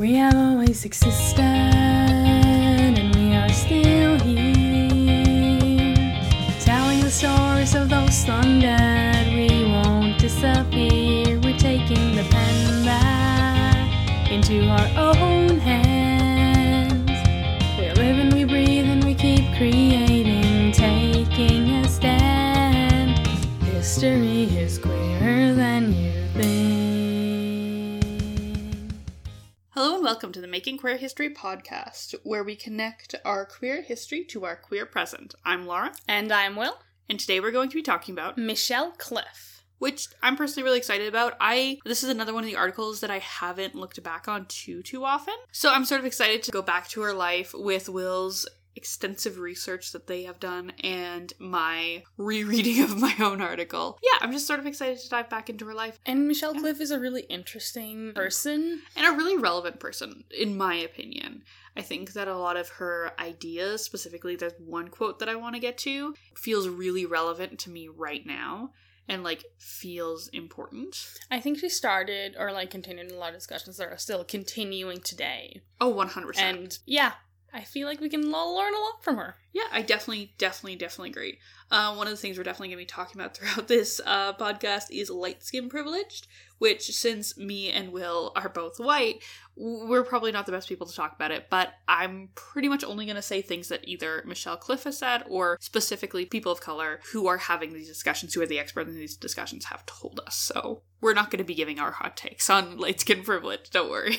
We have always existed, and we are still here. Telling the stories of those long dead, we won't disappear. We're taking the pen back into our own hands. We live and we breathe, and we keep creating, taking a stand. History is queerer than welcome to the Making Queer History podcast, where we connect our queer history to our queer present. I'm Laura, And I'm Will. and today we're going to be talking about Michelle Cliff. which I'm personally really excited about. I this is another one of the articles that I haven't looked back on too too often. So I'm sort of excited to go back to her life with Will's extensive research that they have done and my rereading of my own article. Yeah, I'm just sort of excited to dive back into her life And Michelle Cliff is a really interesting person. and a really relevant person, in my opinion. I think that a lot of her ideas, specifically, there's one quote that I want to get to, feels really relevant to me right now and like feels important. I think she started or like continued a lot of discussions that are still continuing today. Oh, 100%. And yeah, I feel like we can all learn a lot from her. yeah, I definitely, definitely, definitely agree. Uh, one of the things we're definitely going to be talking about throughout this uh, podcast is light skin privileged, which, since me and Will are both white, we're probably not the best people to talk about it, but I'm pretty much only going to say things that either Michelle Cliff has said or specifically people of color who are having these discussions, who are the experts in these discussions, have told us. So we're not going to be giving our hot takes on light skin privilege, don't worry.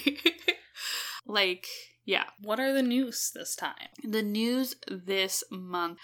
like, yeah. What are the news this time? The news this month.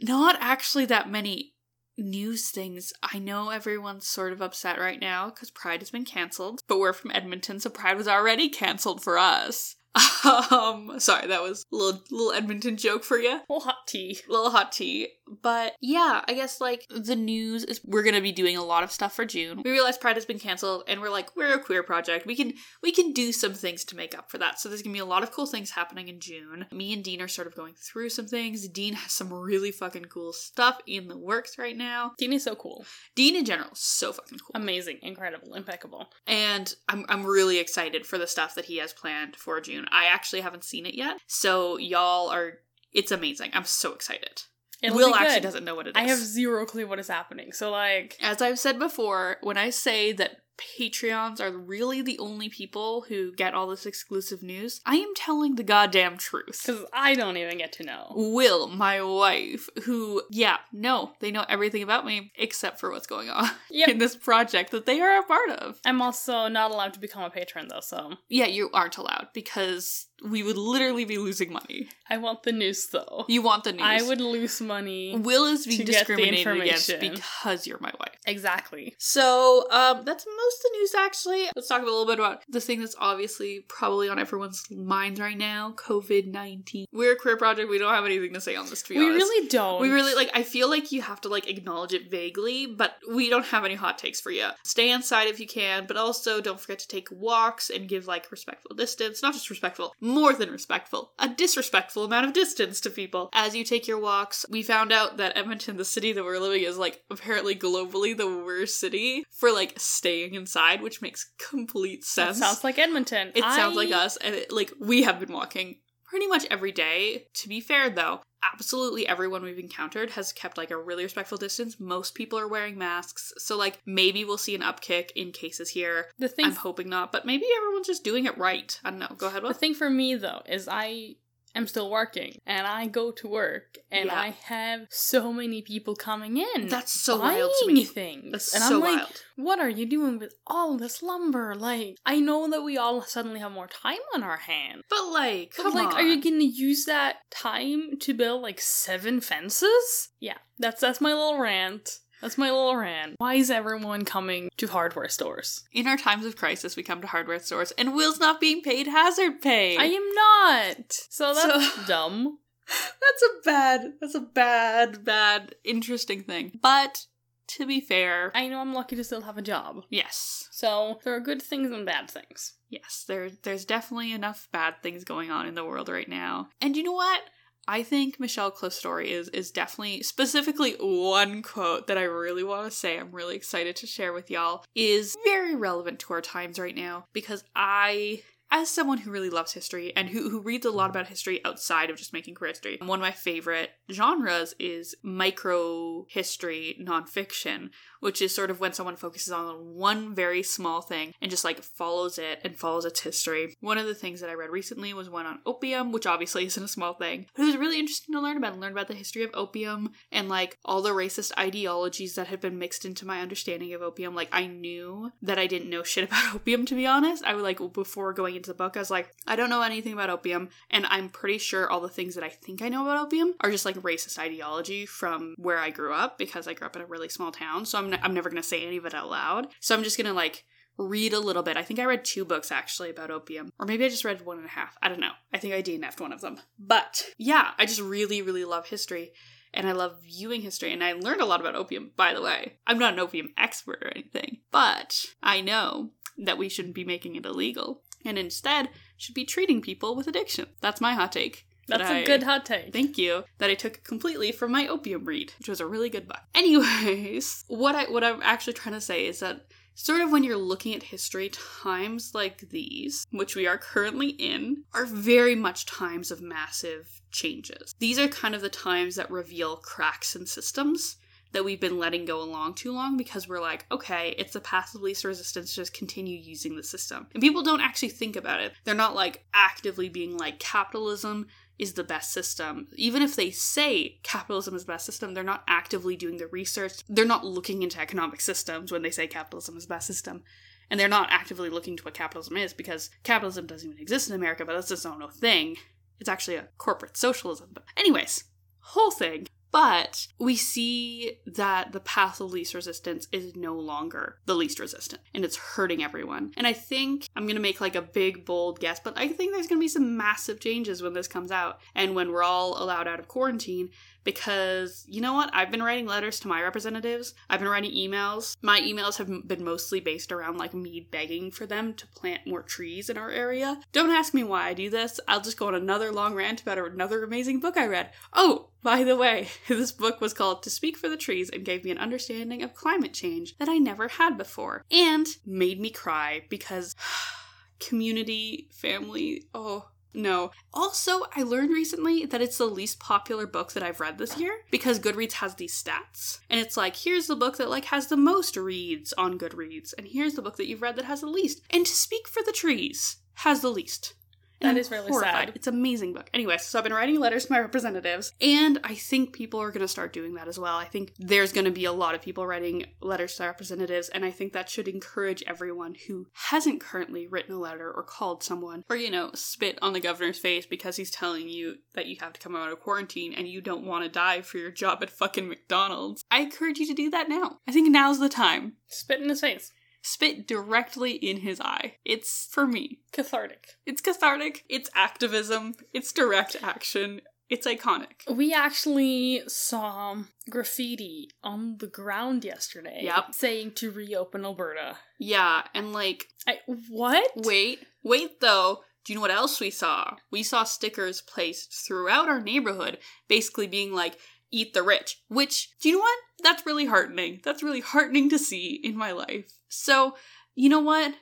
Not actually that many news things. I know everyone's sort of upset right now because Pride has been cancelled, but we're from Edmonton, so Pride was already cancelled for us. Um, sorry, that was a little little Edmonton joke for you. Little hot tea. Little hot tea. But yeah, I guess like the news is we're gonna be doing a lot of stuff for June. We realize Pride has been cancelled and we're like, we're a queer project. We can we can do some things to make up for that. So there's gonna be a lot of cool things happening in June. Me and Dean are sort of going through some things. Dean has some really fucking cool stuff in the works right now. Dean is so cool. Dean in general, is so fucking cool. Amazing, incredible, impeccable. and I'm I'm really excited for the stuff that he has planned for June. I actually haven't seen it yet. So y'all are it's amazing. I'm so excited. It'll Will actually doesn't know what it is. I have zero clue what is happening. So like As I've said before, when I say that Patreons are really the only people who get all this exclusive news, I am telling the goddamn truth. because I don't even get to know. Will, my wife, who, yeah, no, they know everything about me except for what's going on Yep. in this project that they are a part of. I'm also not allowed to become a patron though, so Yeah, you aren't allowed because we would literally be losing money. I want the news though. You want the news. I would lose money. Will is being discriminated against because you're my wife. Exactly. So, um, that's most of the news actually. Let's talk a little bit about the thing that's obviously probably on everyone's minds right now COVID 19. We're a queer project. We don't have anything to say on this, to be We honest. really don't. We really like. I feel like you have to like acknowledge it vaguely, but we don't have any hot takes for you. Stay inside if you can, but also don't forget to take walks and give like respectful distance. Not just respectful, more than respectful. A disrespectful amount of distance to people as you take your walks. We found out that Edmonton, the city that we're living, is like apparently globally the worst city for like staying inside, which makes complete That sense. sounds like Edmonton. It sounds like us, and it, like we have been walking pretty much every day. To be fair, though, absolutely everyone we've encountered has kept like a really respectful distance. Most people are wearing masks, so like maybe we'll see an upkick in cases here. The thing I'm hoping not, but maybe everyone's just doing it right. I don't know. Go ahead, The thing for me though is I am still working and I go to work and Yeah. I have so many people coming in. That's so buying wild to me. things. That's and so I'm like, wild. what are you doing with all this lumber? Like, I know that we all suddenly have more time on our hands. But like, But like, on. are you gonna use that time to build like seven fences? Yeah, that's that's my little rant. That's my little rant. Why is everyone coming to hardware stores? In our times of crisis, we come to hardware stores, and Will's not being paid hazard pay. I am not. So that's So- dumb. That's a bad, that's a bad, bad, interesting thing. But to be fair, I know I'm lucky to still have a job. yes, So there are good things and bad things. yes, there, there's definitely enough bad things going on in the world right now. And you know what? I think Michelle Cliff's story is is definitely specifically one quote that I really want to say. I'm really excited to share with y'all is very relevant to our times right now because I as someone who really loves history and who, who reads a lot about history outside of just making queer history, one of my favorite genres is micro history nonfiction, which is sort of when someone focuses on one very small thing and just like follows it and follows its history. One of the things that I read recently was one on opium, which obviously isn't a small thing, but it was really interesting to learn about and learn about the history of opium and like all the racist ideologies that had been mixed into my understanding of opium. Like I knew that I didn't know shit about opium to be honest. I would like before going into the book, I was like, I don't know anything about opium, and I'm pretty sure all the things that I think I know about opium are just like racist ideology from where I grew up because I grew up in a really small town. So I'm, n- I'm never gonna say any of it out loud. So I'm just gonna like read a little bit. I think I read two books actually about opium, or maybe I just read one and a half. I don't know. I think I DNF'd one of them. But yeah, I just really, really love history. And I love viewing history, and I learned a lot about opium, by the way. I'm not an opium expert or anything, but I know that we shouldn't be making it illegal, and instead should be treating people with addiction. That's my hot take. That That's a good hot take. Thank you. That I took completely from my opium read, which was a really good book. Anyways, what I what I'm actually trying to say is that sort of when you're looking at history, times like these, which we are currently in, are very much times of massive changes. These are kind of the times that reveal cracks in systems that we've been letting go along too long because we're like, okay, it's the path of least resistance, just continue using the system. And people don't actually think about it. They're not like actively being like, capitalism is the best system. Even if they say capitalism is the best system, they're not actively doing the research. They're not looking into economic systems when they say capitalism is the best system. And they're not actively looking to what capitalism is because capitalism doesn't even exist in America, but that's its own thing. It's actually a corporate socialism. But, anyways, whole thing. But we see that the path of least resistance is no longer the least resistant and it's hurting everyone. And I think I'm going to make like a big, bold guess, but I think there's going to be some massive changes when this comes out and when we're all allowed out of quarantine because you know what? I've been writing letters to my representatives. I've been writing emails. My emails have been mostly based around like me begging for them to plant more trees in our area. Don't ask me why I do this. I'll just go on another long rant about another amazing book I read. Oh, by the way, this book was called To Speak for the Trees and gave me an understanding of climate change that I never had before and made me cry because community, family, oh, no. Also, I learned recently that it's the least popular book that I've read this year because Goodreads has these stats. And it's like, here's the book that like has the most reads on Goodreads, and here's the book that you've read that has the least. And To Speak for the Trees has the least. That And is really horrified. sad. It's an amazing book. Anyway, so I've been writing letters to my representatives, and I think people are going to start doing that as well. I think there's going to be a lot of people writing letters to representatives, and I think that should encourage everyone who hasn't currently written a letter or called someone, or, you know, spit on the governor's face because he's telling you that you have to come out of quarantine and you don't want to die for your job at fucking McDonald's. I encourage you to do that now. I think now's the time. Spit in his face. Spit directly in his eye. It's for me. Cathartic. It's cathartic, it's activism, it's direct action, it's iconic. We actually saw graffiti on the ground yesterday. Yep. Saying to reopen Alberta. Yeah, and like, I, what? wait, wait though. Do you know what else we saw? We saw stickers placed throughout our neighborhood, basically being like, eat the rich. Which, do you know what? That's really heartening. That's really heartening to see in my life. So, you know what?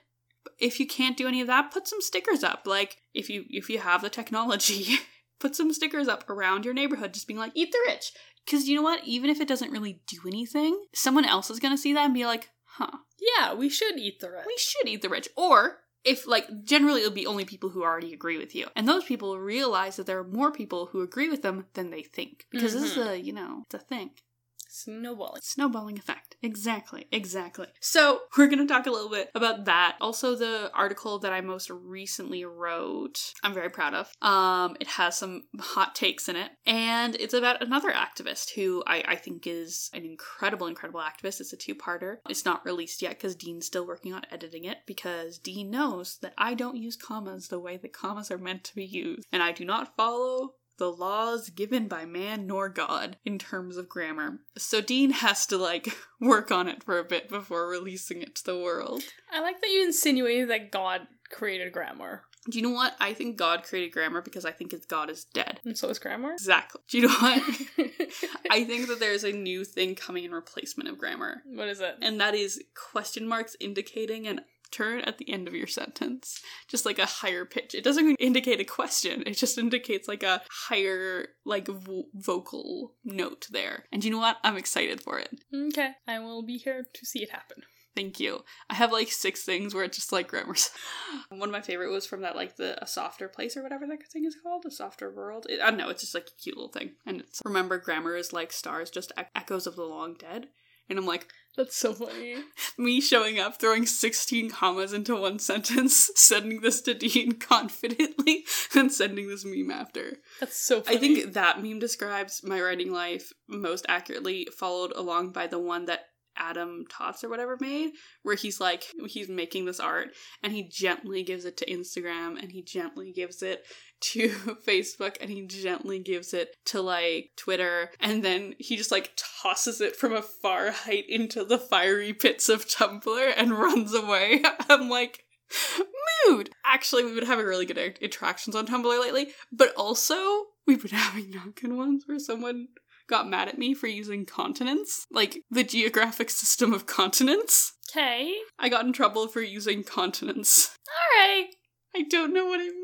If you can't do any of that, put some stickers up. Like, if you if you have the technology, put some stickers up around your neighborhood, just being like, eat the rich. Because you know what? Even if it doesn't really do anything, someone else is gonna see that and be like, huh, Yeah, we should eat the rich." we should eat the rich. Or if like generally it'll be only people who already agree with you. And those people realize that there are more people who agree with them than they think. Because this is mm-hmm. a, you know, it's a thing. Snowballing. Snowballing effect. Exactly, exactly. So, we're going to talk a little bit about that. Also, the article that I most recently wrote, I'm very proud of. Um, it has some hot takes in it, and it's about another activist who I, I think is an incredible, incredible activist. It's a two parter. It's not released yet because Dean's still working on editing it because Dean knows that I don't use commas the way that commas are meant to be used, and I do not follow the laws given by man nor God in terms of grammar. So Dean has to like work on it for a bit before releasing it to the world. I like that you insinuated that God created grammar. Do you know what? I think God created grammar because I think his God is dead. And so is grammar? Exactly. Do you know what? I think that there's a new thing coming in replacement of grammar. what is it? And that is question marks indicating an turn at the end of your sentence. Just like a higher pitch. It doesn't indicate a question. It just indicates like a higher like vo- vocal note there. And you know what? I'm excited for it. Okay, I will be here to see it happen. Thank you. I have like six things where it's just like grammar. One of my favorite was from that like the a softer place or whatever that thing is called, a softer world. It, I don't know. It's just like a cute little thing, and it's remember grammar is like stars, just e- echoes of the long dead. And I'm like, That's so funny. me showing up, throwing 16 commas into one sentence, sending this to Dean confidently, and sending this meme after. That's so funny. I think that meme describes my writing life most accurately, followed along by the one that Adam Tots or whatever made, where he's like, he's making this art and he gently gives it to Instagram and he gently gives it to Facebook and he gently gives it to like Twitter and then he just like tosses it from a far height into the fiery pits of Tumblr and runs away. I'm like, mood. Actually, we've been having really good interactions on Tumblr lately, but also we've been having not good ones where someone got mad at me for using continents, like the geographic system of continents. Okay. I got in trouble for using continents. Alright. I don't know what it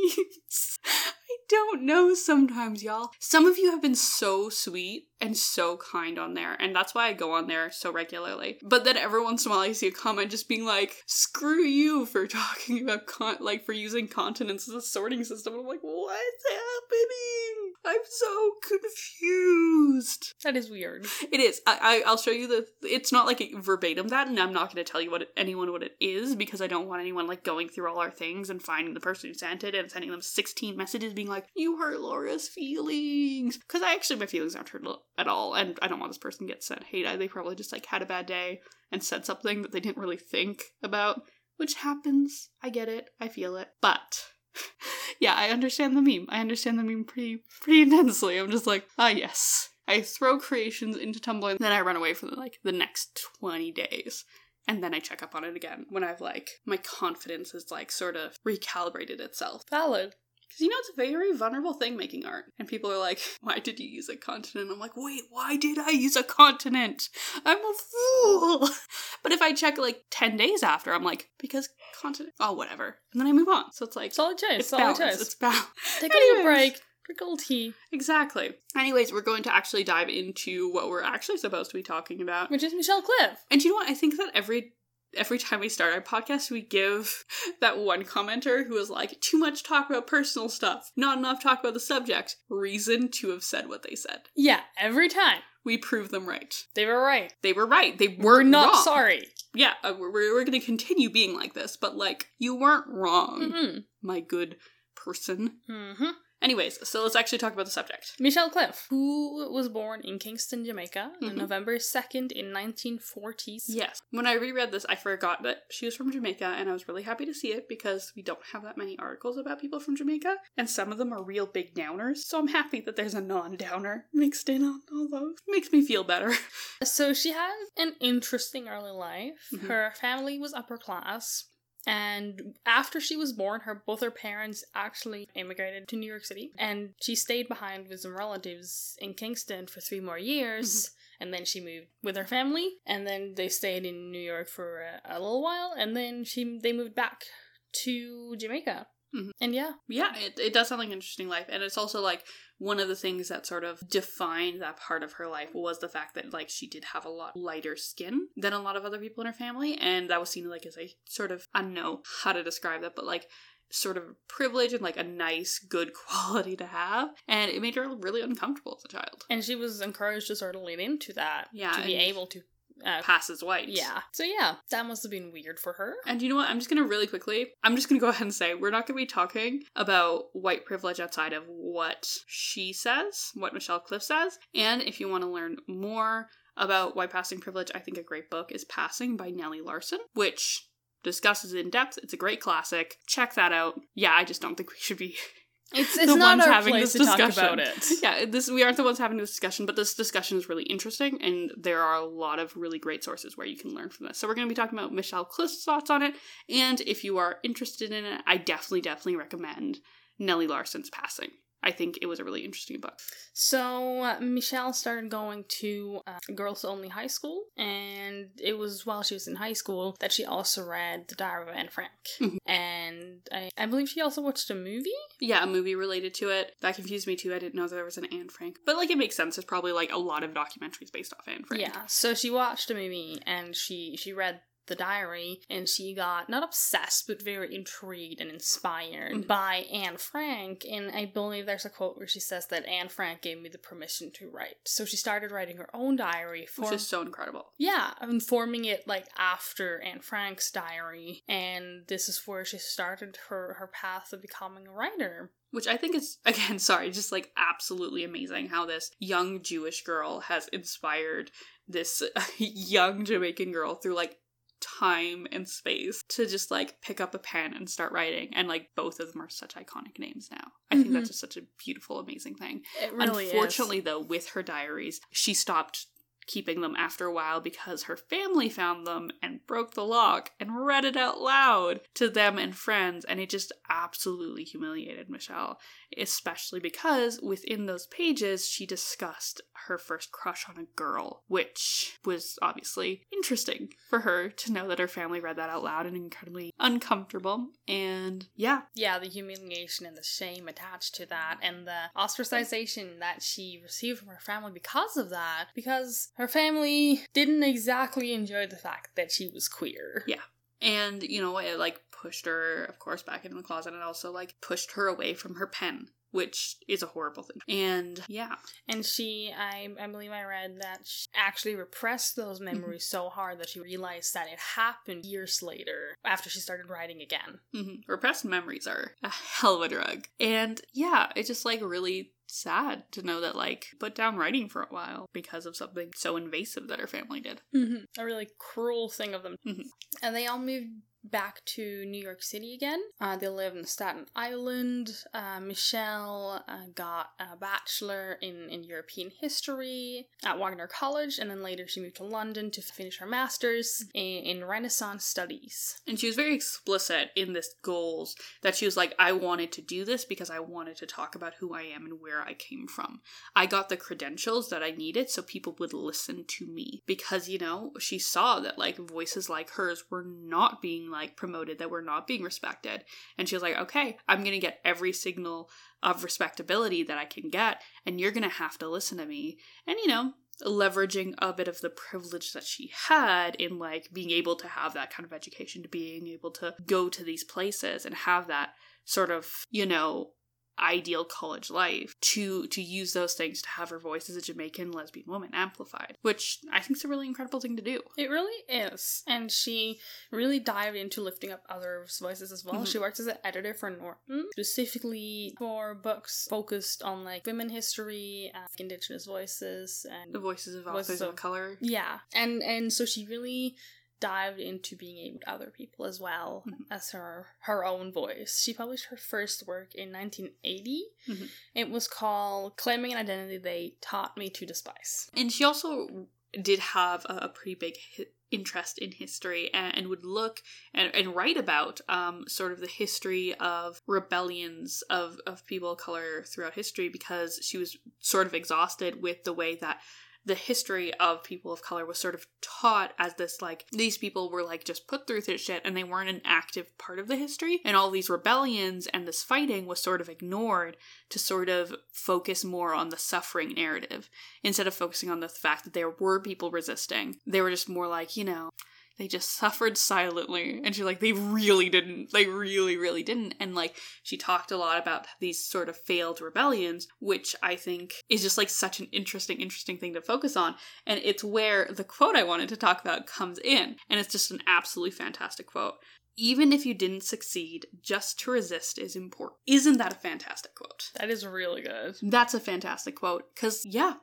means. I don't know sometimes, y'all. Some of you have been so sweet and so kind on there, and that's why I go on there so regularly. But then every once in a while I see a comment just being like, screw you for talking about con- like for using continents as a sorting system. And I'm like, what's happening? I'm so confused. That is weird. It is. I, I I'll show you the. It's not like verbatim that, and I'm not going to tell you what it, anyone what it is because I don't want anyone like going through all our things and finding the person who sent it and sending them 16 messages being like, "You hurt Laura's feelings," because I actually my feelings aren't hurt at all, and I don't want this person to get sent hate. They probably just like had a bad day and said something that they didn't really think about, which happens. I get it. I feel it, but. yeah, I understand the meme. I understand the meme pretty pretty intensely. I'm just like, ah yes. I throw creations into Tumblr, then I run away for like the next 20 days. And then I check up on it again when I've like my confidence has like sort of recalibrated itself. Valid. Because you know, it's a very vulnerable thing making art. And people are like, why did you use a continent? I'm like, wait, why did I use a continent? I'm a fool. But if I check like 10 days after, I'm like, because continent, oh, whatever. And then I move on. So it's like, Solid choice. it's solid balance. choice. It's balance. Take a little break. Drink a little tea. Exactly. Anyways, we're going to actually dive into what we're actually supposed to be talking about. Which is Michelle Cliff. And you know what? I think that every every time we start our podcast, we give that one commenter who is like, too much talk about personal stuff, not enough talk about the subject, reason to have said what they said. Yeah, every time. We prove them right. They were right. They were right. They We're weren't not wrong. sorry. Yeah, uh, we're, we're going to continue being like this, but like, you weren't wrong, Mm-hmm. my good person. Mm-hmm. Anyways, so let's actually talk about the subject. Michelle Cliff, who was born in Kingston, Jamaica, Mhm. on November 2nd in 1940s. Yes. When I reread this, I forgot that she was from Jamaica, and I was really happy to see it because we don't have that many articles about people from Jamaica, and some of them are real big downers. So I'm happy that there's a non downer mixed in on all those. Makes me feel better. So she had an interesting early life. Mhm. Her family was upper class. And after she was born, her both her parents actually immigrated to New York City, and she stayed behind with some relatives in Kingston for three more years. Mm-hmm. And then she moved with her family, and then they stayed in New York for a, a little while, and then she they moved back to Jamaica. Mhm. And yeah, Yeah, it, it does sound like an interesting life, and it's also like one of the things that sort of defined that part of her life was the fact that like she did have a lot lighter skin than a lot of other people in her family, and that was seen like as a sort of I don't know how to describe that, but like sort of privilege and like a nice good quality to have and it made her really uncomfortable as a child and she was encouraged to sort of lean into that Yeah, to be able to uh, pass as white Yeah. So yeah, that must have been weird for her. And you know what? I'm just to really quickly, I'm just to go ahead and say we're not to be talking about white privilege outside of what she says, what Michelle Cliff says. And if you want to learn more about white passing privilege, I think a great book is Passing by Nella Larsen, which discusses in depth. It's a great classic. Check that out. Yeah, I just don't think we should be It's the it's not ones our having place this to talk discussion. about it. yeah, this we aren't the ones having this discussion, but this discussion is really interesting, and there are a lot of really great sources where you can learn from this. So we're going to be talking about Michelle Cliff's thoughts on it, and if you are interested in it, I definitely, definitely recommend Nella Larsen's Passing. I think it was a really interesting book. So uh, Michelle started going to uh, girls only high school, and it was while she was in high school that she also read The Diary of Anne Frank. Mhm. And I, I believe she also watched a movie. Yeah, a movie related to it. That confused me too. I didn't know there was an Anne Frank. But like it makes sense. There's probably like a lot of documentaries based off Anne Frank. Yeah, so she watched a movie and she she read the diary and she got not obsessed but very intrigued and inspired Mhm. by Anne Frank and I believe there's a quote where she says that Anne Frank gave me the permission to write. So she started writing her own diary for Which is so incredible. yeah, I'm forming it like after Anne Frank's diary, and this is where she started her her path of becoming a writer. Which I think is, again, sorry, just like absolutely amazing how this young Jewish girl has inspired this young Jamaican girl through like time and space to just like pick up a pen and start writing. And like both of them are such iconic names now. I think Mhm. that's just such a beautiful, amazing thing. It really Unfortunately, though, with her diaries, she stopped keeping them after a while because her family found them and broke the lock and read it out loud to them and friends, and it just absolutely humiliated Michelle, especially because within those pages she discussed her first crush on a girl, which was obviously interesting for her to know that her family read that out loud and incredibly uncomfortable. And yeah, yeah, the humiliation and the shame attached to that, and the ostracization that she received from her family because of that, because her family didn't exactly enjoy the fact that she was queer. Yeah. And, you know, it like pushed her, of course, back into the closet and also like pushed her away from her pen, which is a horrible thing. And yeah, And she, I, I believe I read that she actually repressed those memories so hard that she realized that it happened years later after she started writing again. hmm repressed memories are a hell of a drug. And yeah, it just like really sad to know that like put down writing for a while because of something so invasive that her family did. Mm-hmm. A really cruel thing of them. Mhm. And they all moved back to New York City again. Uh, they live in Staten Island. Uh, Michelle uh, got a bachelor in, in European history at Wagner College, and then later she moved to London to finish her master's in, in Renaissance studies. And she was very explicit in this goals that she was like, I wanted to do this because I wanted to talk about who I am and where I came from. I got the credentials that I needed so people would listen to me. Because, you know, she saw that like voices like hers were not being like promoted, that we're not being respected. And she was like, okay, I'm gonna get every signal of respectability that I can get, and you're gonna have to listen to me. And you know, leveraging a bit of the privilege that she had in like being able to have that kind of education to being able to go to these places and have that sort of you know ideal college life to to use those things to have her voice as a Jamaican lesbian woman amplified which I think is a really incredible thing to do It really is. And she really dived into lifting up others' voices as well. Mhm. She works as an editor for Norton, specifically for books focused on like women history, uh, indigenous voices, and the voices of Voices authors of of- color yeah. And and so she really dived into being able to other people as well Mhm. as her her own voice. She published her first work in 1980. Mhm. It was called Claiming an Identity They Taught Me to Despise. And she also did have a, a pretty big hi- interest in history and, and would look and, and write about um, sort of the history of rebellions of, of people of color throughout history because she was sort of exhausted with the way that the history of people of color was sort of taught as this like these people were like just put through this shit and they weren't an active part of the history and all these rebellions and this fighting was sort of ignored to sort of focus more on the suffering narrative instead of focusing on the fact that there were people resisting. They were just more like, you know, they just suffered silently. And she's like, they really didn't. They really, really didn't. And like, she talked a lot about these sort of failed rebellions, which I think is just like such an interesting, interesting thing to focus on. And it's where the quote I wanted to talk about comes in. And it's just an absolutely fantastic quote. Even if you didn't succeed, just to resist is important. Isn't that a fantastic quote? That is really good. That's a fantastic quote. Because, yeah,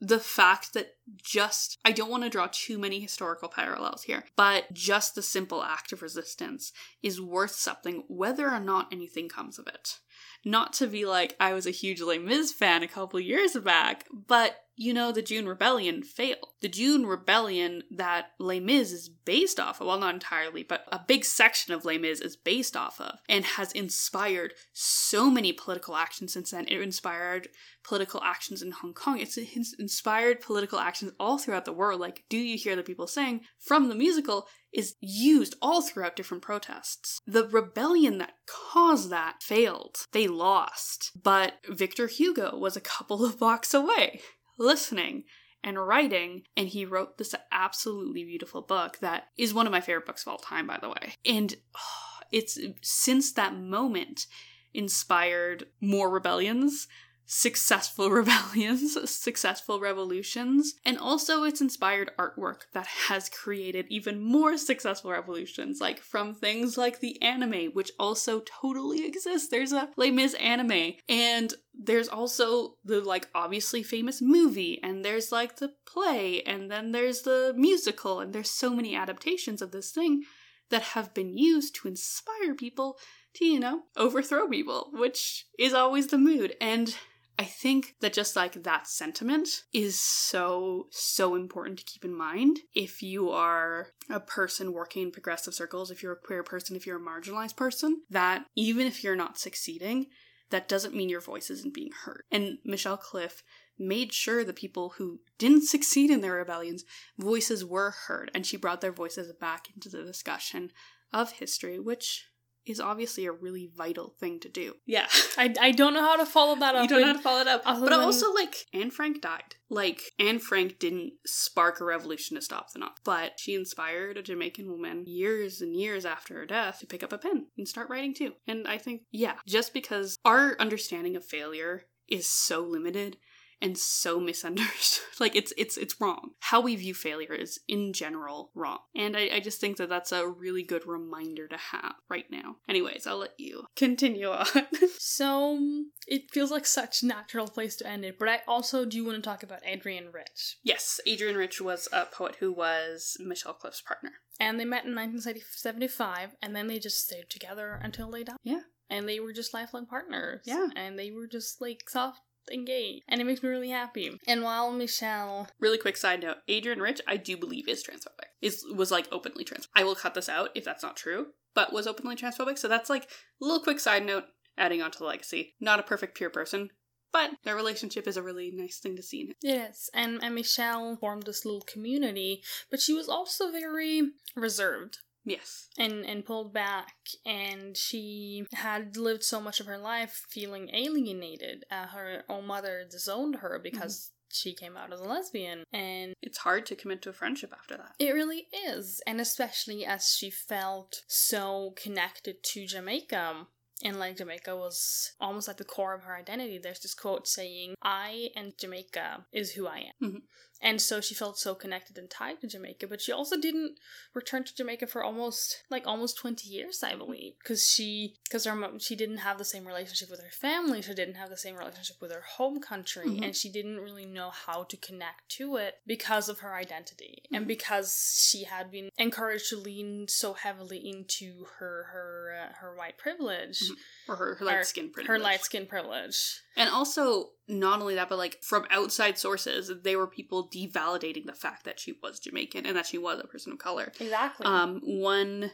the fact that just, I don't want to draw too many historical parallels here, but just the simple act of resistance is worth something whether or not anything comes of it. Not to be like I was a huge Les Mis fan a couple years back, but you know, the June Rebellion failed. The June Rebellion that Les Mis is based off of, well, not entirely, but a big section of Les Mis is based off of, and has inspired so many political actions since then. It inspired political actions in Hong Kong. It's inspired political actions all throughout the world. Like, Do You Hear the People Sing from the musical is used all throughout different protests. The rebellion that caused that failed. They lost. But Victor Hugo was a couple of blocks away listening and writing, and he wrote this absolutely beautiful book that is one of my favorite books of all time, by the way. And oh, it's since that moment inspired more rebellions successful rebellions, successful revolutions, and also it's inspired artwork that has created even more successful revolutions, like from things like the anime, which also totally exists. There's a Les Mis anime, and there's also the like obviously famous movie, and there's like the play, and then there's the musical, and there's so many adaptations of this thing that have been used to inspire people to, you know, overthrow people, which is always the mood. And I think that just like that sentiment is so, so important to keep in mind if you are a person working in progressive circles, if you're a queer person, if you're a marginalized person, that even if you're not succeeding, that doesn't mean your voice isn't being heard. And Michelle Cliff made sure the people who didn't succeed in their rebellions voices were heard and she brought their voices back into the discussion of history which is obviously a really vital thing to do. Yeah. I, I don't know how to follow that up. You don't know how to follow it up. But than... also, like, Anne Frank died. Like, Anne Frank didn't spark a revolution to stop the Nazis, but she inspired a Jamaican woman years and years after her death to pick up a pen and start writing too. And I think, yeah, just because our understanding of failure is so limited and so misunderstood. like it's it's it's wrong. How we view failure is in general wrong, and I, I just think that that's a really good reminder to have right now. Anyways, I'll let you continue on. so it feels like such a natural place to end it, but I also do want to talk about Adrienne Rich. Yes, Adrienne Rich was a poet who was Michelle Cliff's partner, and they met in 1975, and then they just stayed together until they died. Yeah and they were just lifelong partners. Yeah. And they were just like soft engaged. And it makes me really happy. And while Michelle. Really quick side note Adrienne Rich, I do believe, is transphobic. Is was like openly transphobic. I will cut this out if that's not true, but was openly transphobic. So that's like a little quick side note adding on to the legacy. Not a perfect pure person, but their relationship is a really nice thing to see. Yes, and, and Michelle formed this little community, but she was also very reserved. Yes. And and pulled back and she had lived so much of her life feeling alienated. Uh, her own mother disowned her because mm-hmm she came out as a lesbian and it's hard to commit to a friendship after that it really is and especially as she felt so connected to jamaica and like Jamaica was almost at the core of her identity. There's this quote saying, I and Jamaica is who I am. Mm-hmm. And so she felt so connected and tied to Jamaica, but she also didn't return to Jamaica for almost like almost 20 years, I believe, because she because her mom, she didn't have the same relationship with her family, she didn't have the same relationship with her home country, mm-hmm. and she didn't really know how to connect to it because of her identity mm-hmm. and because she had been encouraged to lean so heavily into her her uh, her white privilege mm-hmm. or her, her light skin privilege. Her light skin privilege. And also not only that, but like from outside sources, they were people devalidating the fact that she was Jamaican and that she was a person of color. Exactly. Um, one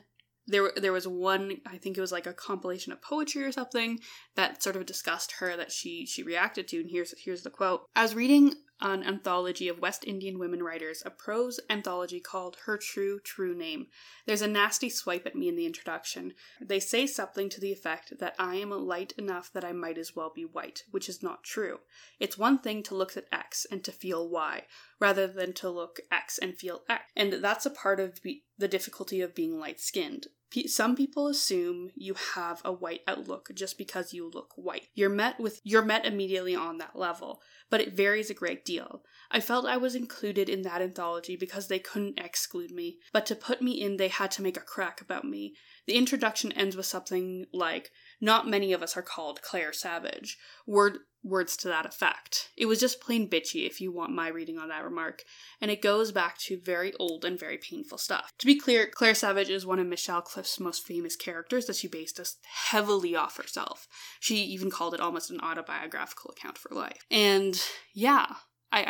there there was one I think it was like a compilation of poetry or something that sort of discussed her that she she reacted to and here's here's the quote. I was reading an anthology of West Indian women writers, a prose anthology called Her True True Name. There's a nasty swipe at me in the introduction. They say something to the effect that I am light enough that I might as well be white, which is not true. It's one thing to look at X and to feel Y, rather than to look X and feel X. And that's a part of the difficulty of being light skinned. Some people assume you have a white outlook just because you look white. You're met with you're met immediately on that level, but it varies a great deal. I felt I was included in that anthology because they couldn't exclude me, but to put me in they had to make a crack about me. the introduction ends with something like, Not many of us are called Clare Savage. Word words to that effect. It was just plain bitchy if you want my reading on that remark, and it goes back to very old and very painful stuff. To be clear, Clare Savage is one of Michelle Cliff's most famous characters that she based us heavily off herself. She even called it almost an autobiographical account for life. And yeah, I,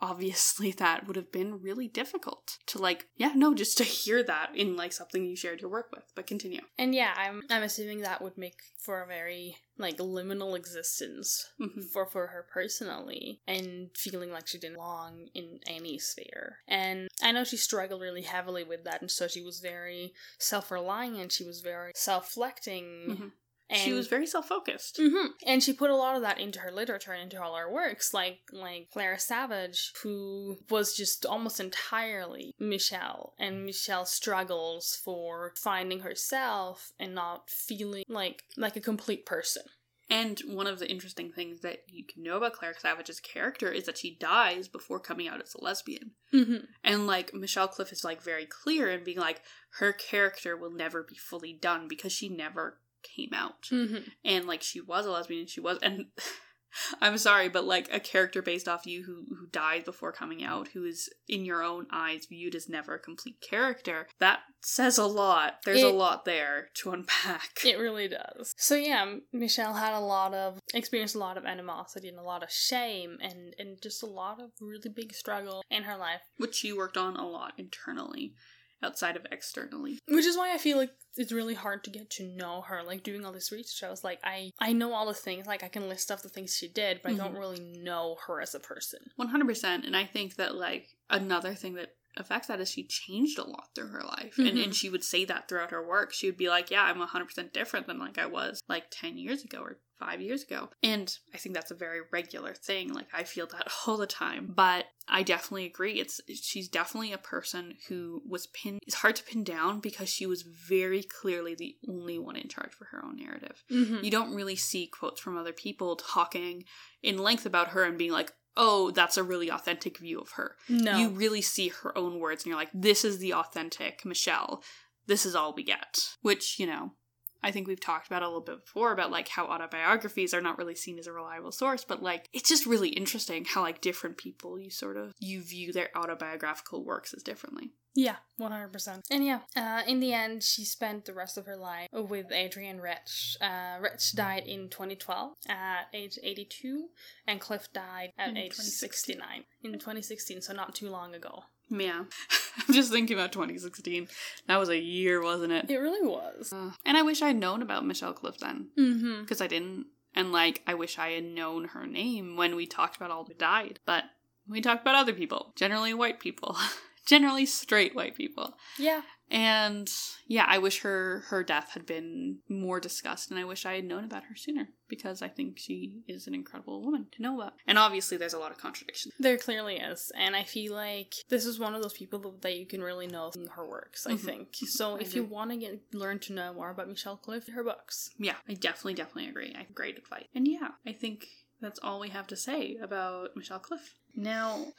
I obviously that would have been really difficult to like yeah no just to hear that in like something you shared your work with but continue And yeah, I'm I'm assuming that would make for a very like liminal existence Mhm. for for her personally and feeling like she didn't belong in any sphere. And I know she struggled really heavily with that and so she was very self-reliant, and she was very self-reflecting. Mhm. And she was very self-focused hmm And she put a lot of that into her literature and into all her works, like like Clara Savage, who was just almost entirely Michelle, and Michelle struggles for finding herself and not feeling like like a complete person. And one of the interesting things that you can know about Clare Savage's character is that she dies before coming out as a lesbian. Mm-hmm. And like Michelle Cliff is like very clear in being like her character will never be fully done because she never came out. Mm-hmm. And like she was a lesbian and she was and I'm sorry, but like a character based off you who who died before coming out, who is in your own eyes viewed as never a complete character, that says a lot. There's a lot there to unpack. It really does. So yeah, Michelle had a lot of experienced a lot of animosity and a lot of shame and and just a lot of really big struggle in her life. which she worked on a lot internally outside of externally. Which is why I feel like it's really hard to get to know her. Like doing all this research, I was like, I I know all the things. Like I can list off the things she did, but I don't mm-hmm. really know her as a person. 100% and I think that like another thing that affects that is she changed a lot through her life. And, Mhm. and she would say that throughout her work. She would be like yeah i'm 100% different than like i was like 10 years ago or five years ago. And i think that's a very regular thing. Like i feel that all the time. But i definitely agree. It's she's definitely a person who was pinned it's hard to pin down because she was very clearly the only one in charge for her own narrative. Mm-hmm. you don't really see quotes from other people talking in length about her and being like, oh, that's a really authentic view of her. No. You really see her own words and you're like, this is the authentic Michelle. This is all we get. Which, you know, I think we've talked about a little bit before about like how autobiographies are not really seen as a reliable source, but like it's just really interesting how like different people you sort of you view their autobiographical works as differently. Yeah, one hundred percent. And yeah, uh, in the end, she spent the rest of her life with Adrienne Rich. Uh, Rich died in 2012 at age 82, and Cliff died at In age 69 in 2016. So not too long ago. Yeah. I'm just thinking about 2016. That was a year, wasn't it? It really was. Uh, and I wish I'd known about Michelle Cliff then. Mm-hmm. because I didn't. And like, I wish I had known her name when we talked about all who died. But we talked about other people, generally white people, generally straight white people. Yeah. And yeah, I wish her her death had been more discussed, and I wish I had known about her sooner because I think she is an incredible woman to know about. And obviously, there's a lot of contradictions. There clearly is, and I feel like this is one of those people that you can really know from her works. I Mhm. think so. I If you want to get learn to know more about Michelle Cliff, her books. Yeah, I definitely, definitely agree. I have great advice. And yeah, I think that's all we have to say about Michelle Cliff. Now,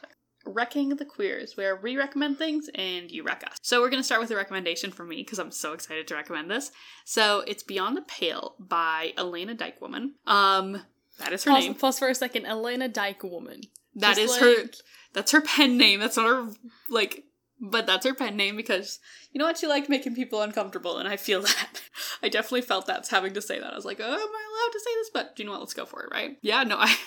wrecking the queers, where we recommend things and you wreck us. So we're gonna start with a recommendation for me because I'm so excited to recommend this. So it's Beyond the Pale by Elana Dykewomon. Um, that is her Pause, name. pause for a second. Elana Dykewomon. That Just is her. That's her pen name. That's not her like. But that's her pen name because you know what? She liked making people uncomfortable, and I feel that. I definitely felt that having to say that. I was like, oh, am I allowed to say this? But do you know what? Let's go for it, right? Yeah, no, I.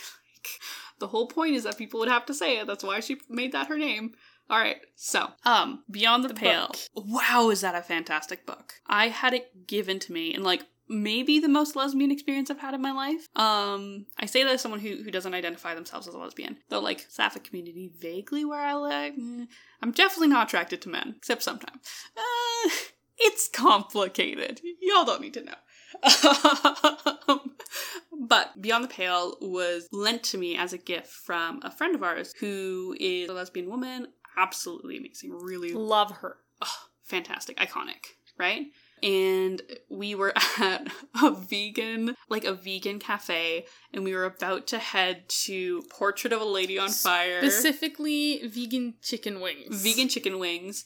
the whole point is that people would have to say it. That's why she made that her name. All right, so um, Beyond the, The Pale. Wow, is that a fantastic book? I had it given to me, and like maybe the most lesbian experience I've had in my life. Um, I say that as someone who who doesn't identify themselves as a lesbian, though like sapphic community vaguely where I live. mm, I'm definitely not attracted to men, except sometimes. Uh, it's complicated. Y'all don't need to know. but Beyond the Pale was lent to me as a gift from a friend of ours who is a lesbian woman. Absolutely amazing. Really Love her. oh, fantastic, iconic, right? And we were at a vegan, like a vegan cafe, and we were about to head to Portrait of a Lady on Fire. Specifically, vegan chicken wings. Vegan chicken wings.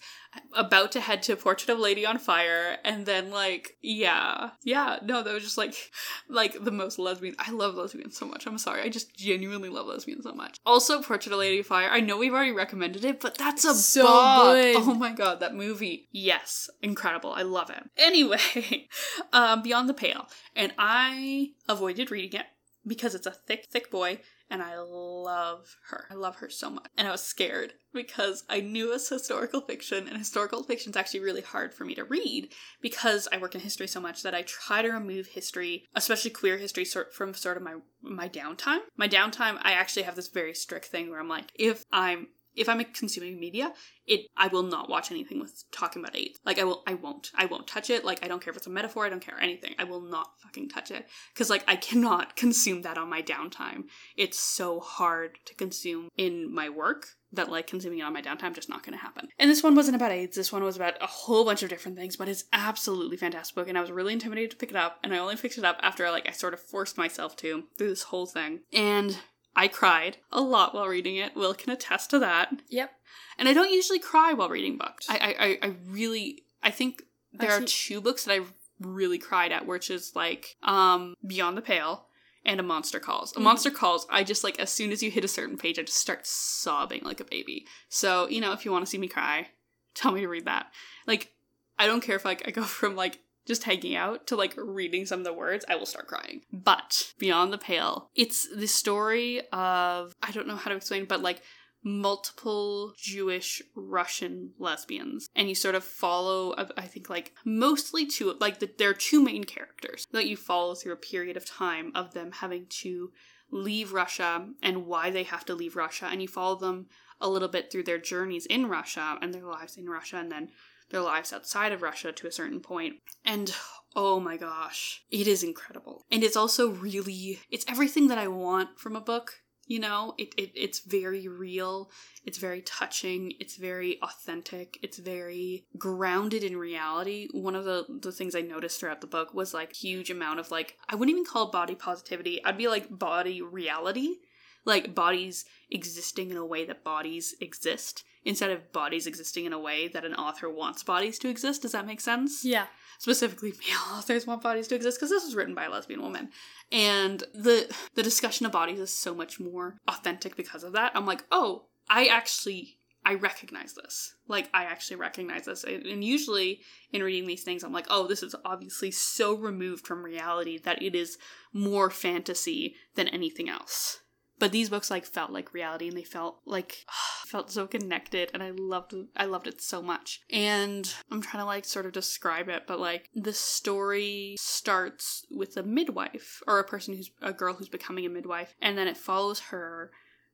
About to head to Portrait of Lady on Fire, and then like yeah, yeah, no, that was just like like the most lesbian. I love lesbians so much. I'm sorry, I just genuinely love lesbians so much. Also, Portrait of Lady on Fire. I know we've already recommended it, but that's a So bop. good. Oh my god, that movie. Yes, incredible. I love it. Anyway, um, Beyond the Pale, and I avoided reading it because it's a thick, thick boy, and I love her. I love her so much. And I was scared because I knew it's historical fiction, and historical fiction is actually really hard for me to read because I work in history so much that I try to remove history, especially queer history, sort from sort of my my downtime. My downtime, I actually have this very strict thing where I'm like, if I'm if I'm consuming media, it I will not watch anything with talking about AIDS. Like I will I won't. I won't touch it. Like I don't care if it's a metaphor, I don't care anything. I will not fucking touch it cuz like I cannot consume that on my downtime. It's so hard to consume in my work that like consuming it on my downtime just not going to happen. And this one wasn't about AIDS. This one was about a whole bunch of different things, but it's absolutely fantastic book and I was really intimidated to pick it up and I only picked it up after like I sort of forced myself to through this whole thing. And I cried a lot while reading it. Will can attest to that. Yep. And I don't usually cry while reading books. I I, I, I really I think there are two books that I've really cried at, which is like um Beyond the Pale and A Monster Calls. A Mhm. Monster Calls, I just like as soon as you hit a certain page, I just start sobbing like a baby. So, you know, if you want to see me cry, tell me to read that. Like, I don't care if like I go from like just hanging out to like reading some of the words, I will start crying. But Beyond the Pale, it's the story of I don't know how to explain, but like multiple Jewish Russian lesbians, and you sort of follow. I think like mostly two like the, there are two main characters that you follow through a period of time of them having to leave Russia and why they have to leave Russia, and you follow them a little bit through their journeys in Russia and their lives in Russia, and then their lives outside of Russia to a certain point. And oh my gosh, it is incredible. And it's also really it's everything that I want from a book. You know, it, it it's very real, it's very touching, it's very authentic, it's very grounded in reality. One of the, the things I noticed throughout the book was like huge amount of like I wouldn't even call body positivity. I'd be like body reality. Like bodies existing in a way that bodies exist instead of bodies existing in a way that an author wants bodies to exist. Does that make sense? Yeah. Specifically, male authors want bodies to exist because this was written by a lesbian woman, and the the discussion of bodies is so much more authentic because of that. I'm like, oh, I actually I recognize this. Like I actually recognize this. And and usually in reading these things I'm like, "Oh, this is obviously so removed from reality that it is more fantasy than anything else." But these books like felt like reality and they felt like felt so connected and I loved I loved it so much. And I'm trying to like sort of describe it, but like the story starts with a midwife or a person who's a girl who's becoming a midwife and then it follows her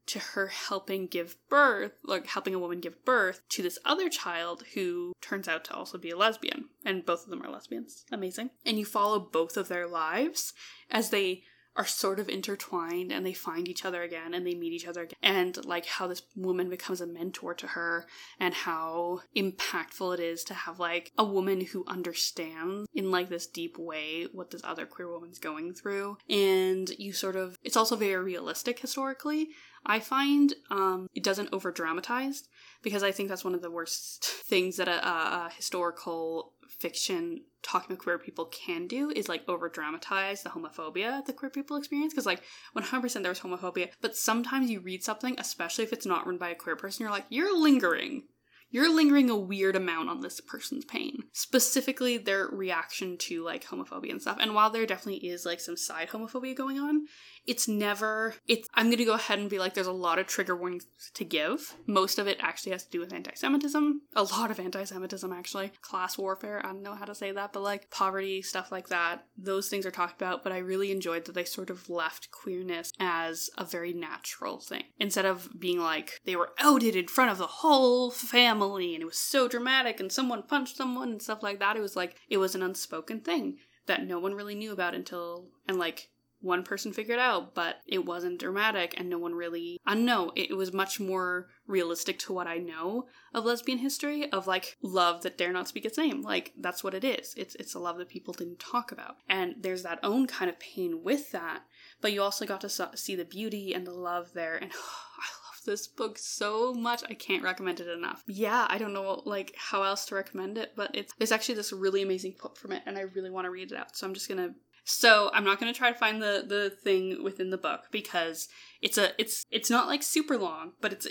to her helping give birth, like helping a woman give birth to this other child who turns out to also be a lesbian. And both of them are lesbians. Amazing. And you follow both of their lives as they are sort of intertwined and they find each other again and they meet each other again. And like how this woman becomes a mentor to her and how impactful it is to have like a woman who understands in like this deep way what this other queer woman's going through. And you sort of, it's also very realistic historically. I find um, it doesn't over dramatize because I think that's one of the worst things that a, a, historical fiction talking about queer people can do is like over dramatize the homophobia that queer people experience because like 100% there was homophobia but sometimes you read something especially if it's not written by a queer person you're like you're lingering. You're lingering a weird amount on this person's pain. Specifically their reaction to like homophobia and stuff and while there definitely is like some side homophobia going on it's never it's i'm gonna go ahead and be like there's a lot of trigger warnings to give. Most of it actually has to do with anti-semitism. A lot of anti-semitism actually. Class warfare i don't know how to say that but like poverty stuff like that. Those things are talked about but i really enjoyed that they sort of left queerness as a very natural thing. Instead of being like they were outed in front of the whole family and it was so dramatic and someone punched someone and stuff like that. It was like it was an unspoken thing that no one really knew about until and like one person figured out, but it wasn't dramatic and no one really I know, it was much more realistic to what I know of lesbian history of like love that dare not speak its name. Like that's what it is. It's it's a love that people didn't talk about. And there's that own kind of pain with that, but you also got to see the beauty and the love there and I love this book so much. I can't recommend it enough. Yeah, I don't know like how else to recommend it, but it's there's actually this really amazing quote from it, and I really want to read it out. So I'm just gonna. So I'm not gonna try to find the the thing within the book because it's a it's it's not like super long, but it's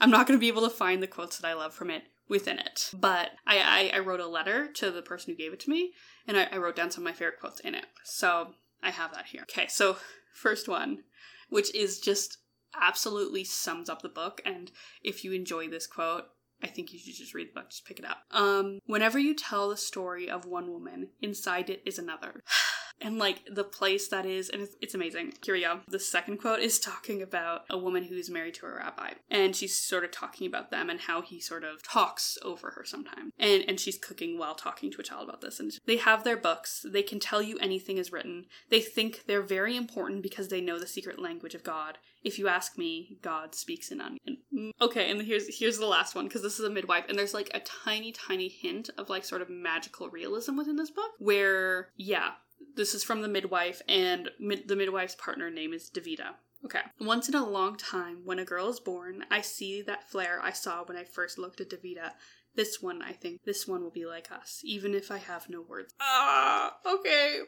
I'm not gonna be able to find the quotes that I love from it within it. But I I, I wrote a letter to the person who gave it to me, and I, I wrote down some of my favorite quotes in it. So I have that here. Okay, so first one, which is just absolutely sums up the book. And if you enjoy this quote, I think you should just read the book, just pick it up. Um, whenever you tell the story of one woman, inside it is another. and like the place that is, and it's, it's amazing. Here we go. The second quote is talking about a woman who's married to a rabbi, and she's sort of talking about them and how he sort of talks over her sometimes. And and she's cooking while talking to a child about this. And they have their books. They can tell you anything is written. They think they're very important because they know the secret language of God. If you ask me, God speaks in onion. Mm, okay, and here's here's the last one because this is a midwife, and there's like a tiny, tiny hint of like sort of magical realism within this book, where yeah, this is from the midwife, and the midwife's partner name is Davida. Okay. Once in a long time, when a girl is born, I see that flare I saw when I first looked at Davida. This one, I think, this one will be like us, even if I have no words. Ah, okay.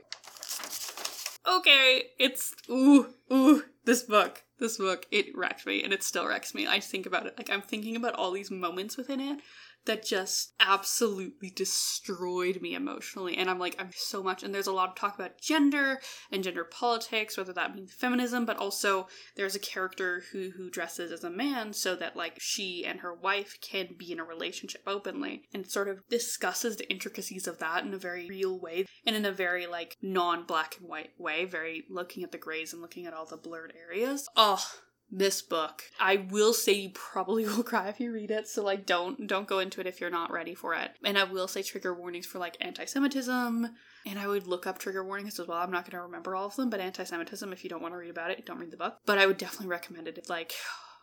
Okay, it's ooh, ooh, this book. This book, it wrecked me and it still wrecks me. I think about it. Like I'm thinking about all these moments within it that just absolutely destroyed me emotionally. And I'm like, I'm so much. And there's a lot of talk about gender and gender politics, whether that means feminism, but also there's a character who who dresses as a man so that like she and her wife can be in a relationship openly, and sort of discusses the intricacies of that in a very real way and in a very like non-black and white way, very looking at the grays and looking at all the blurred areas. Oh, this book. I will say you probably will cry if you read it, so like don't don't go into it if you're not ready for it. And I will say trigger warnings for like anti-Semitism, and I would look up trigger warnings as well. I'm not going to remember all of them, but anti-Semitism if you don't want to read about it, don't read the book. But I would definitely recommend it. It's like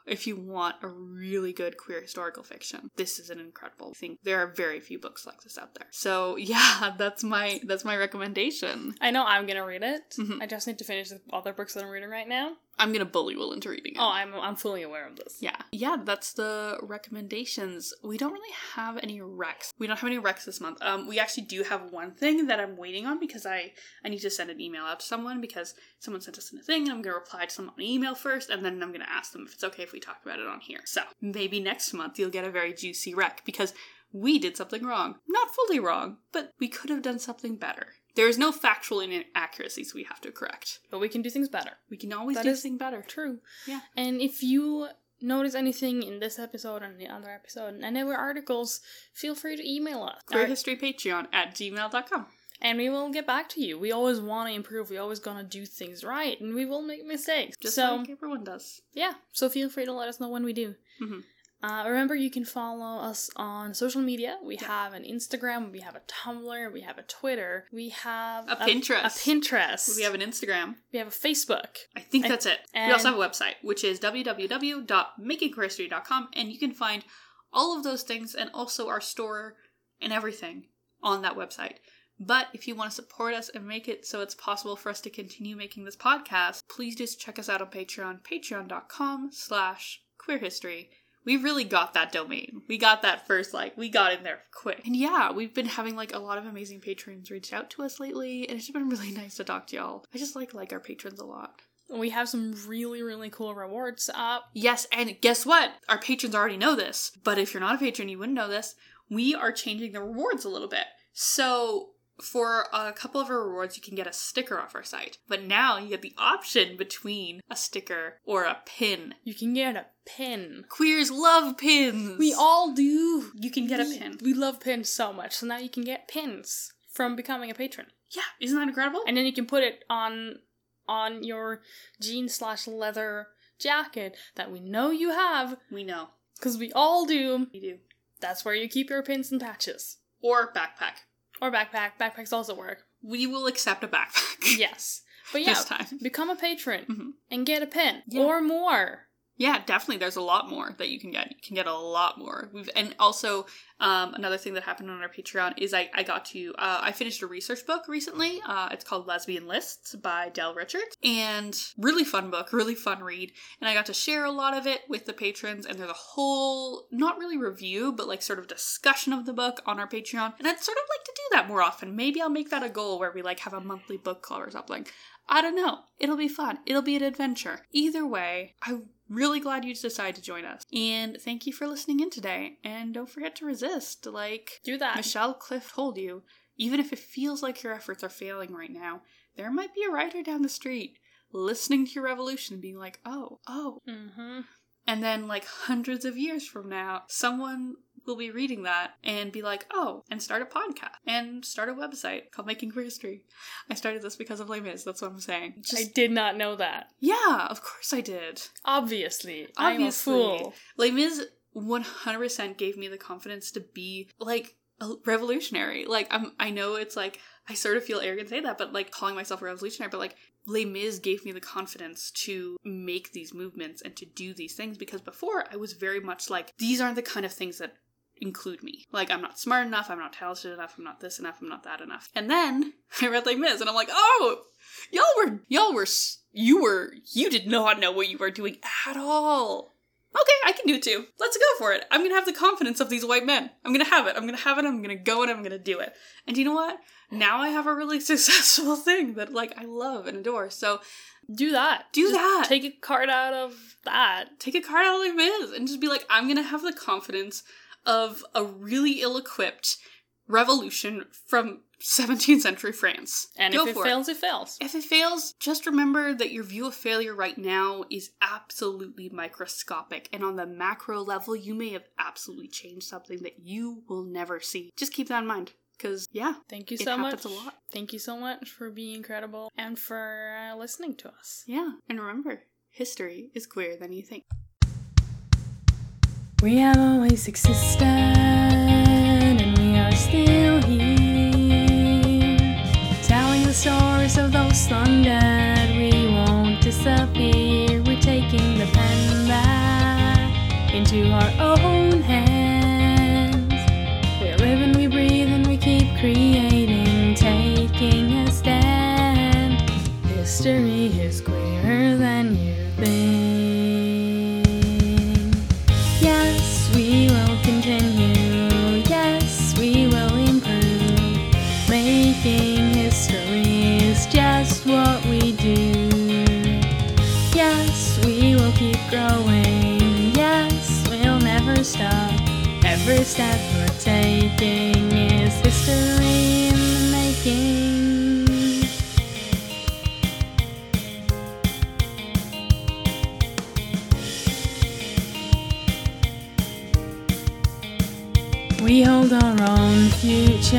if you want a really good queer historical fiction this is an incredible thing there are very few books like this out there so yeah that's my that's my recommendation I know I'm gonna read it. Mhm. I just need to finish the other books that I'm reading right now. I'm gonna bully will into reading it. Oh, I'm I'm fully aware of this. yeah. Yeah that's the recommendations. We don't really have any recs. We don't have any recs this month. Um we actually do have one thing that i'm waiting on because i i need to send an email out to someone because someone sent us in a thing and i'm gonna reply to them on email first and then i'm gonna ask them if it's okay if we talk about it on here. So maybe next month you'll get a very juicy rec because we did something wrong. Not fully wrong but we could have done something better there is no factual inaccuracies we have to correct But we can do things better. we can always That do things better True. Yeah. And if you notice anything in this episode and the other episode and any of our articles, feel free to email us. queer Our- history patreon at gmail.com and we will get back to you. We always want to improve. We always gonna do things right, and we will make mistakes. just so like everyone does yeah, so feel free to let us know when we do. Mhm. Uh, remember, you can follow us on social media. We Yeah. have an Instagram, we have a Tumblr, we have a Twitter, we have A Pinterest. a Pinterest, We have an Instagram. we have a Facebook. I think And- that's it. we also have a website, which is www.makingqueerhistory.com, and you can find all of those things and also our store and everything on that website. But if you want to support us and make it so it's possible for us to continue making this podcast, please just check us out on Patreon, patreon.com slash queerhistory. We really got that domain. We got that first, like, we got in there quick. And yeah, we've been having, like, a lot of amazing patrons reach out to us lately, and it's just been really nice to talk to y'all. I just like, like our patrons a lot. We have some really, really cool rewards up. Yes, and guess what? Our patrons already know this, but if you're not a patron, you wouldn't know this. We are changing the rewards a little bit. So, for a couple of our rewards, you can get a sticker off our site. But now you get the option between a sticker or a pin. You can get a pin. Queers love pins. We all do. You can get a pin. We love pins so much, so now you can get pins from becoming a patron, Yeah, isn't that incredible? and then you can put it on on your jean slash leather jacket that we know you have we know. because we all do. We do. That's where you keep your pins and patches Or backpack. Or backpack. Backpacks also work. We will accept a backpack. Yes, but yeah, become a patron Mhm. and get a pin Yeah. or more. Yeah, definitely. There's a lot more that you can get. You can get a lot more. We've and also um, another thing that happened on our Patreon is I, I got to uh, I finished a research book recently. Uh, it's called Lesbian Lists by Dell Richards, and really fun book, really fun read. And I got to share a lot of it with the patrons. And there's a whole not really review, but like sort of discussion of the book on our Patreon. And I'd sort of like to do that more often. Maybe I'll make that a goal where we like have a monthly book club or something. I don't know. It'll be fun. It'll be an adventure. Either way, I'm really glad you decided to join us. And thank you for listening in today. And don't forget to resist. Like Do that. Michelle Cliff told you, even if it feels like your efforts are failing right now, there might be a writer down the street listening to your revolution and being like, oh, oh. Mm-hmm. And then, like, hundreds of years from now, someone will be reading that and be like, oh, and start a podcast and start a website called Making Queer History. I started this because of Les Mis, that's what I'm saying. I did not know that. yeah, of course I did. Obviously. I'm a Obviously. fool. Les Mis 100% gave me the confidence to be like a revolutionary. Like I'm I know it's like I sort of feel arrogant to say that, but like calling myself a revolutionary, but like Les Mis gave me the confidence to make these movements and to do these things because before I was very much like these aren't the kind of things that include me. Like I'm not smart enough, I'm not talented enough, I'm not this enough, I'm not that enough. And then I read Les Mis and I'm like, "Oh, y'all were y'all were you were you did not know what you were doing at all." Okay, I can do too. Let's go for it. I'm gonna have the confidence of these white men. I'm gonna have it. I'm gonna have it. I'm gonna go and I'm gonna do it. And you know what? Now I have a really successful thing that like I love and adore. So Do that. Do Just that. Take a card out of that. take a card out of Les Mis and just be like, I'm gonna have the confidence of a really ill-equipped revolution from 17th century France. And Go if it fails, it fails. If it fails, just remember that your view of failure right now is absolutely microscopic, and on the macro level, you may have absolutely changed something that you will never see. Just keep that in mind, because yeah, Thank you it so much. a lot. Thank you so much for being incredible and for uh, listening to us. Yeah, and remember, history is queerer than you think. We have always existed and we are still here. Telling the stories of those long dead, we won't disappear. We're taking the pen back into our own hands. We live and we breathe and we keep creating, taking a stand. History is queerer than you Every step we're taking is history in the making. We hold our own future,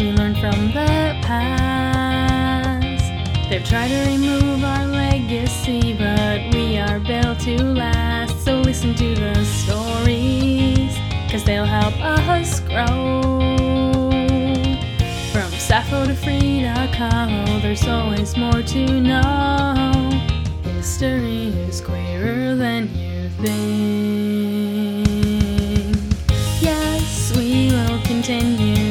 we learn from the past. They've tried to remove our legacy, but we are built to last. So listen to the stories, cause they'll help us grow. From Sappho to Frida Kahlo, there's always more to know. History is queerer than you think. Yes, we will continue.